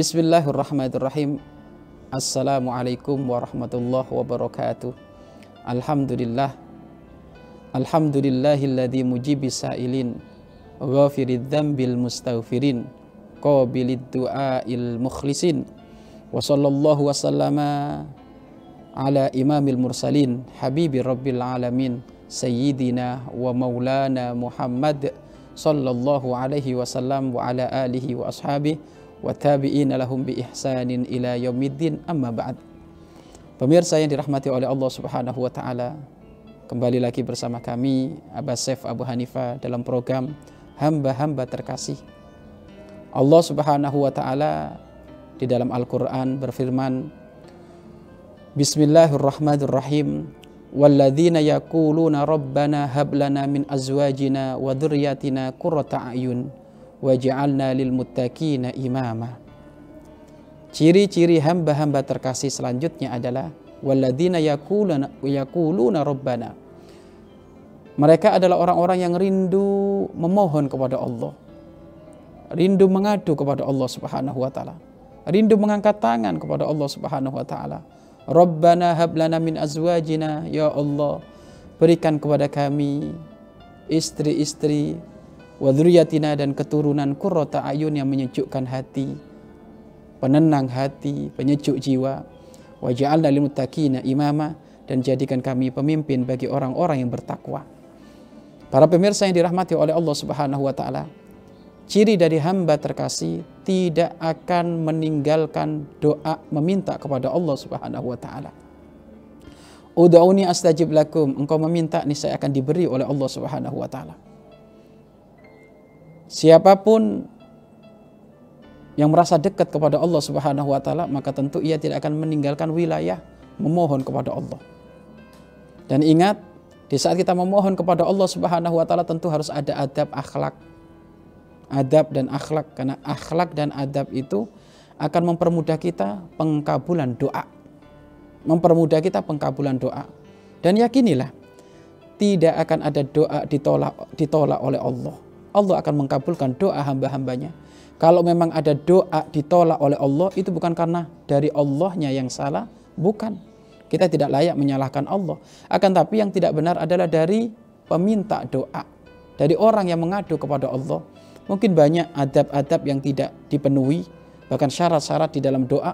Bismillahirrahmanirrahim. Assalamualaikum warahmatullahi wabarakatuh. Alhamdulillah. Alhamdulillahilladzi mujibi sa'ilin ghafirid dzambil mustaghfirin qabilid du'ail mukhlisin wa sallallahu wasallama ala imamil mursalin habibi rabbil alamin sayyidina wa maulana Muhammad sallallahu alaihi wasallam wa ala alihi wa ashabihi wa tabi'ina lahum bi ihsanin ila yaumiddin amma ba'd. Pemirsa yang dirahmati oleh Allah Subhanahu wa taala, kembali lagi bersama kami Abah Saif Abu Hanifah dalam program Hamba-hamba terkasih. Allah Subhanahu wa taala di dalam Al-Qur'an berfirman Bismillahirrahmanirrahim Walladzina yaquluna rabbana hab lana min azwajina wa dhurriyyatina qurrata waj'alna lil muttaqina imama. Ciri-ciri hamba-hamba terkasih selanjutnya adalah walladzina yaquluna yaquluna rabbana. Mereka adalah orang-orang yang rindu memohon kepada Allah. Rindu mengadu kepada Allah Subhanahu wa taala. Rindu mengangkat tangan kepada Allah Subhanahu wa taala. Rabbana hab lana min azwajina ya Allah berikan kepada kami istri-istri wadhuriyatina dan keturunan kurrota ayun yang menyejukkan hati penenang hati penyejuk jiwa. Waja'alna lil muttaqina imama dan jadikan kami pemimpin bagi orang-orang yang bertakwa. Para pemirsa yang dirahmati oleh Allah Subhanahu wa taala ciri dari hamba terkasih tidak akan meninggalkan doa meminta kepada Allah Subhanahu wa taala. Udauni astajib lakum engkau meminta niscaya akan diberi oleh Allah Subhanahu wa taala Siapa pun yang merasa dekat kepada Allah Subhanahu wa taala, maka tentu ia tidak akan meninggalkan wilayah memohon kepada Allah. Dan ingat, di saat kita memohon kepada Allah Subhanahu wa taala tentu harus ada adab akhlak. Adab dan akhlak karena akhlak dan adab itu akan mempermudah kita pengkabulan doa. Mempermudah kita pengkabulan doa. Dan yakinilah tidak akan ada doa ditolak ditolak oleh Allah Allah akan mengabulkan doa hamba-hambanya. Kalau memang ada doa ditolak oleh Allah, itu bukan karena dari Allahnya yang salah, bukan. Kita tidak layak menyalahkan Allah. Akan tapi yang tidak benar adalah dari peminta doa. Dari orang yang mengadu kepada Allah. Mungkin banyak adab-adab yang tidak dipenuhi, bahkan syarat-syarat di dalam doa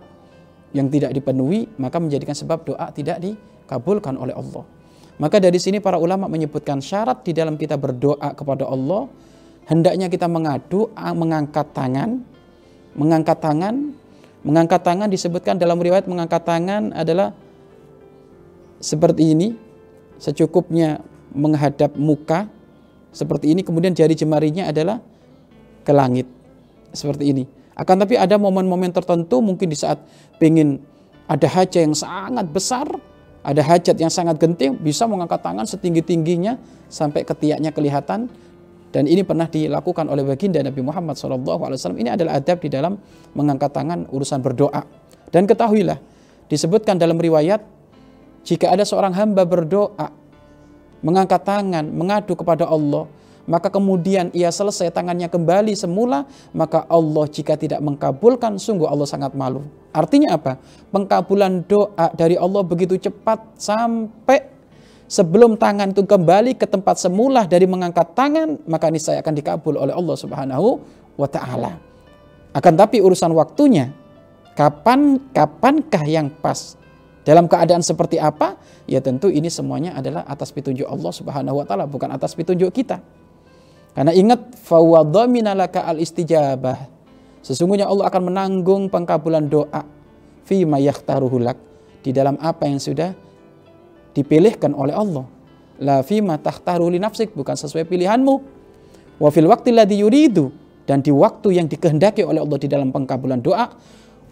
yang tidak dipenuhi, maka menjadikan sebab doa tidak dikabulkan oleh Allah. Maka dari sini para ulama menyebutkan syarat di dalam kita berdoa kepada Allah hendaknya kita mengadu, mengangkat tangan, mengangkat tangan, mengangkat tangan disebutkan dalam riwayat mengangkat tangan adalah seperti ini, secukupnya menghadap muka seperti ini, kemudian jari jemarinya adalah ke langit seperti ini. Akan tapi ada momen-momen tertentu mungkin di saat ingin ada hajat yang sangat besar, ada hajat yang sangat genting, bisa mengangkat tangan setinggi-tingginya sampai ketiaknya kelihatan dan ini pernah dilakukan oleh baginda Nabi Muhammad SAW. Ini adalah adab di dalam mengangkat tangan urusan berdoa. Dan ketahuilah, disebutkan dalam riwayat, jika ada seorang hamba berdoa, mengangkat tangan, mengadu kepada Allah, maka kemudian ia selesai tangannya kembali semula, maka Allah jika tidak mengkabulkan, sungguh Allah sangat malu. Artinya apa? Pengkabulan doa dari Allah begitu cepat sampai sebelum tangan itu kembali ke tempat semula dari mengangkat tangan, maka ini saya akan dikabul oleh Allah Subhanahu wa taala. Akan tapi urusan waktunya, kapan kapankah yang pas? Dalam keadaan seperti apa? Ya tentu ini semuanya adalah atas petunjuk Allah Subhanahu wa taala, bukan atas petunjuk kita. Karena ingat fawadhaminalaka al istijabah. Sesungguhnya Allah akan menanggung pengkabulan doa fi yakhtaruhulak di dalam apa yang sudah dipilihkan oleh Allah. La tahtaru li nafsik bukan sesuai pilihanmu. Wa fil waqti ladzi yuridu dan di waktu yang dikehendaki oleh Allah di dalam pengkabulan doa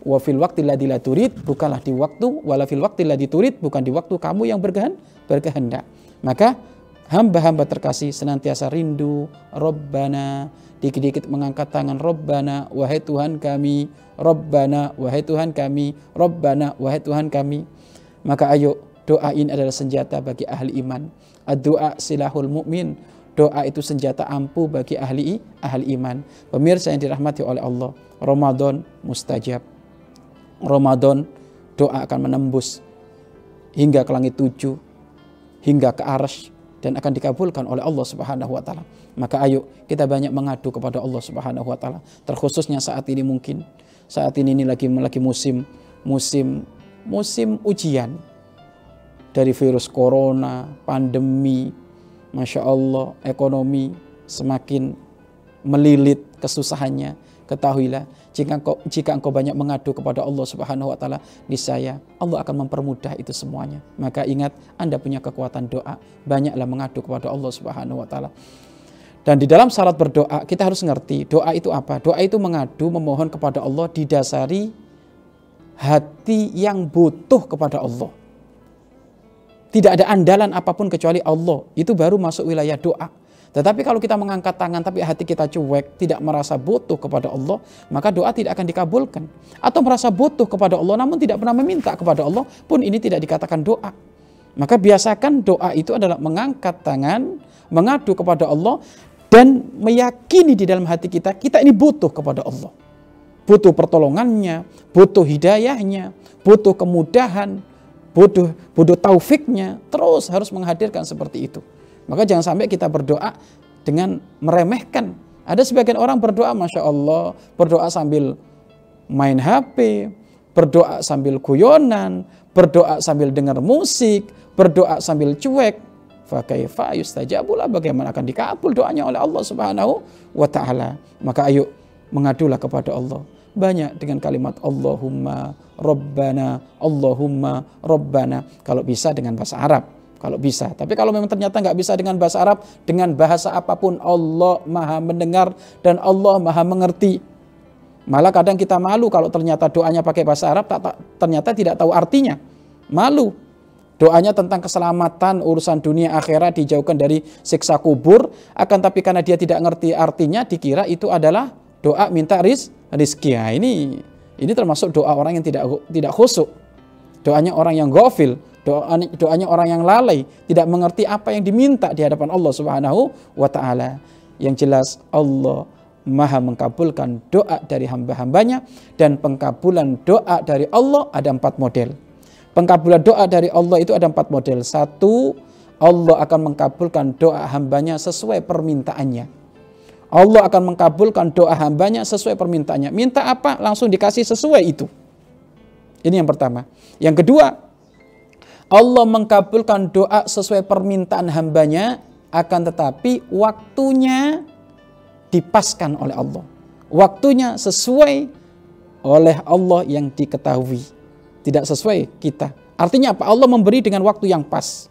wa fil waqti ladzi la turid bukanlah di waktu wala fil waqti ladzi turid bukan di waktu kamu yang berkehendak. Maka hamba-hamba terkasih senantiasa rindu Rabbana dikit-dikit mengangkat tangan Rabbana wahai Tuhan kami Rabbana wahai Tuhan kami Rabbana wahai Tuhan kami maka ayo Doa ini adalah senjata bagi ahli iman. Doa silahul mukmin. doa itu senjata ampuh bagi ahli ahli iman. Pemirsa yang dirahmati oleh Allah, Ramadan mustajab. Ramadan doa akan menembus hingga ke langit tujuh, hingga ke arsy dan akan dikabulkan oleh Allah Subhanahu wa taala. Maka ayo kita banyak mengadu kepada Allah Subhanahu wa taala, terkhususnya saat ini mungkin saat ini ini lagi lagi musim musim musim ujian dari virus corona, pandemi, Masya Allah, ekonomi semakin melilit kesusahannya. Ketahuilah, jika engkau, jika engkau banyak mengadu kepada Allah Subhanahu wa taala, niscaya Allah akan mempermudah itu semuanya. Maka ingat, Anda punya kekuatan doa, banyaklah mengadu kepada Allah Subhanahu wa taala. Dan di dalam syarat berdoa, kita harus ngerti doa itu apa? Doa itu mengadu, memohon kepada Allah didasari hati yang butuh kepada Allah. Tidak ada andalan apa pun kecuali Allah. Itu baru masuk wilayah doa. Tetapi kalau kita mengangkat tangan tapi hati kita cuek, tidak merasa butuh kepada Allah, maka doa tidak akan dikabulkan. Atau merasa butuh kepada Allah namun tidak pernah meminta kepada Allah, pun ini tidak dikatakan doa. Maka biasakan doa itu adalah mengangkat tangan, mengadu kepada Allah dan meyakini di dalam hati kita, kita ini butuh kepada Allah. Butuh pertolongannya, butuh hidayahnya, butuh kemudahan, butuh butuh taufiknya terus harus menghadirkan seperti itu. Maka jangan sampai kita berdoa dengan meremehkan. Ada sebagian orang berdoa masya Allah berdoa sambil main HP berdoa sambil guyonan berdoa sambil dengar musik berdoa sambil cuek. Fakaifa bagaimana akan dikabul doanya oleh Allah Subhanahu wa taala. Maka ayo mengadulah kepada Allah banyak dengan kalimat Allahumma Rabbana Allahumma Rabbana. Kalau bisa dengan bahasa Arab. Kalau bisa. Tapi kalau memang ternyata nggak bisa dengan bahasa Arab dengan bahasa apa pun Allah maha mendengar dan Allah maha mengerti. Malah kadang kita malu kalau ternyata doanya pakai bahasa Arab tak, tak, ternyata tidak tahu artinya. Malu. Doanya tentang keselamatan urusan dunia akhirat dijauhkan dari siksa kubur. Akan tapi karena dia tidak ngerti artinya dikira itu adalah doa minta ris rizki. Ya, ini ini termasuk doa orang yang tidak tidak khusyuk. Doanya orang yang gofil, doa, doanya orang yang lalai, tidak mengerti apa yang diminta di hadapan Allah Subhanahu wa taala. Yang jelas Allah Maha mengkabulkan doa dari hamba-hambanya dan pengkabulan doa dari Allah ada empat model. Pengkabulan doa dari Allah itu ada empat model. Satu, Allah akan mengkabulkan doa hambanya sesuai permintaannya. Allah akan mengkabulkan doa hambanya sesuai permintaannya. Minta apa langsung dikasih sesuai itu. Ini yang pertama. Yang kedua, Allah mengkabulkan doa sesuai permintaan hambanya akan tetapi waktunya dipaskan oleh Allah. Waktunya sesuai oleh Allah yang diketahui. Tidak sesuai kita. Artinya apa? Allah memberi dengan waktu yang pas.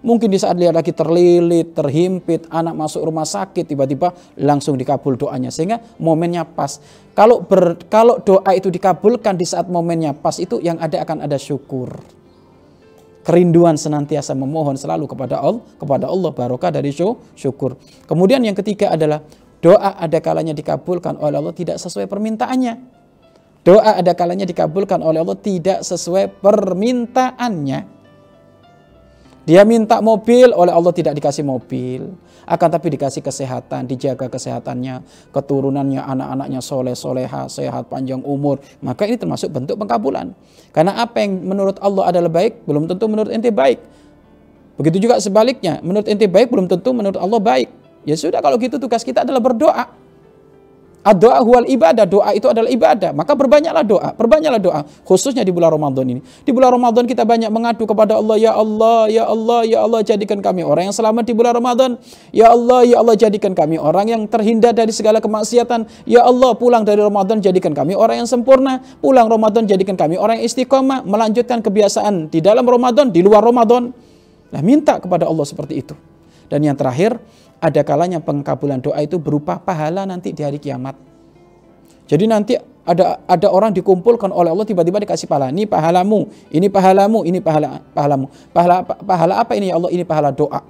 Mungkin di saat dia lagi terlilit, terhimpit, anak masuk rumah sakit, tiba-tiba langsung dikabul doanya. Sehingga momennya pas. Kalau ber, kalau doa itu dikabulkan di saat momennya pas itu yang ada akan ada syukur. Kerinduan senantiasa memohon selalu kepada Allah, kepada Allah barokah dari syukur. Kemudian yang ketiga adalah doa ada kalanya dikabulkan oleh Allah tidak sesuai permintaannya. Doa ada kalanya dikabulkan oleh Allah tidak sesuai permintaannya. Dia minta mobil, oleh Allah tidak dikasih mobil. Akan tapi dikasih kesehatan, dijaga kesehatannya, keturunannya, anak-anaknya soleh, soleha, sehat, panjang umur. Maka ini termasuk bentuk pengkabulan. Karena apa yang menurut Allah adalah baik, belum tentu menurut ente baik. Begitu juga sebaliknya, menurut ente baik, belum tentu menurut Allah baik. Ya sudah kalau gitu tugas kita adalah berdoa. Doa huwal ibadah, doa itu adalah ibadah. Maka berbanyaklah doa, perbanyaklah doa. Khususnya di bulan Ramadan ini. Di bulan Ramadan kita banyak mengadu kepada Allah. Ya Allah, Ya Allah, Ya Allah jadikan kami orang yang selamat di bulan Ramadan. Ya Allah, Ya Allah jadikan kami orang yang terhindar dari segala kemaksiatan. Ya Allah pulang dari Ramadan jadikan kami orang yang sempurna. Pulang Ramadan jadikan kami orang yang istiqomah. Melanjutkan kebiasaan di dalam Ramadan, di luar Ramadan. Nah minta kepada Allah seperti itu. Dan yang terakhir, ada kalanya pengkabulan doa itu berupa pahala nanti di hari kiamat. Jadi nanti ada ada orang dikumpulkan oleh Allah tiba-tiba dikasih pahala. Ini pahalamu, ini pahalamu, ini pahala pahalamu. Pahala pahala apa ini ya Allah? Ini pahala doa.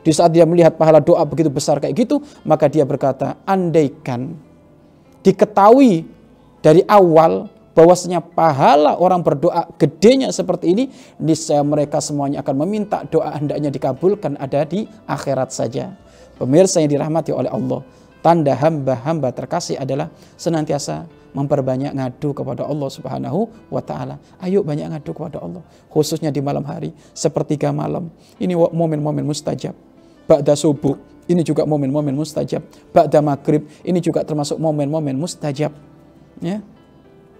Di saat dia melihat pahala doa begitu besar kayak gitu, maka dia berkata, andaikan diketahui dari awal bahwasanya pahala orang berdoa gedenya seperti ini, niscaya mereka semuanya akan meminta doa hendaknya dikabulkan ada di akhirat saja. Pemirsa yang dirahmati oleh Allah, tanda hamba-hamba terkasih adalah senantiasa memperbanyak ngadu kepada Allah Subhanahu wa taala. Ayo banyak ngadu kepada Allah, khususnya di malam hari, sepertiga malam. Ini momen-momen mustajab. Ba'da subuh, ini juga momen-momen mustajab. Ba'da maghrib, ini juga termasuk momen-momen mustajab. Ya.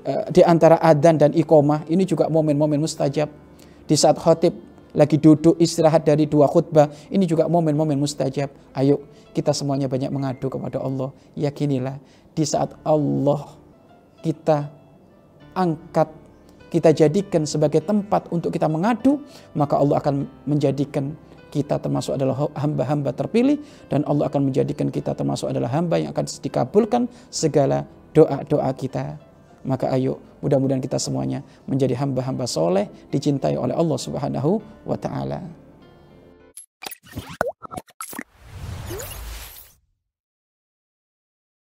Eh, di antara adan dan iqomah, ini juga momen-momen mustajab. Di saat khotib lagi duduk istirahat dari dua khutbah, ini juga momen-momen mustajab. Ayo kita semuanya banyak mengadu kepada Allah. Yakinilah di saat Allah kita angkat, kita jadikan sebagai tempat untuk kita mengadu, maka Allah akan menjadikan kita termasuk adalah hamba-hamba terpilih dan Allah akan menjadikan kita termasuk adalah hamba yang akan dikabulkan segala doa-doa kita. Maka ayo mudah-mudahan kita semuanya menjadi hamba-hamba soleh dicintai oleh Allah Subhanahu wa taala.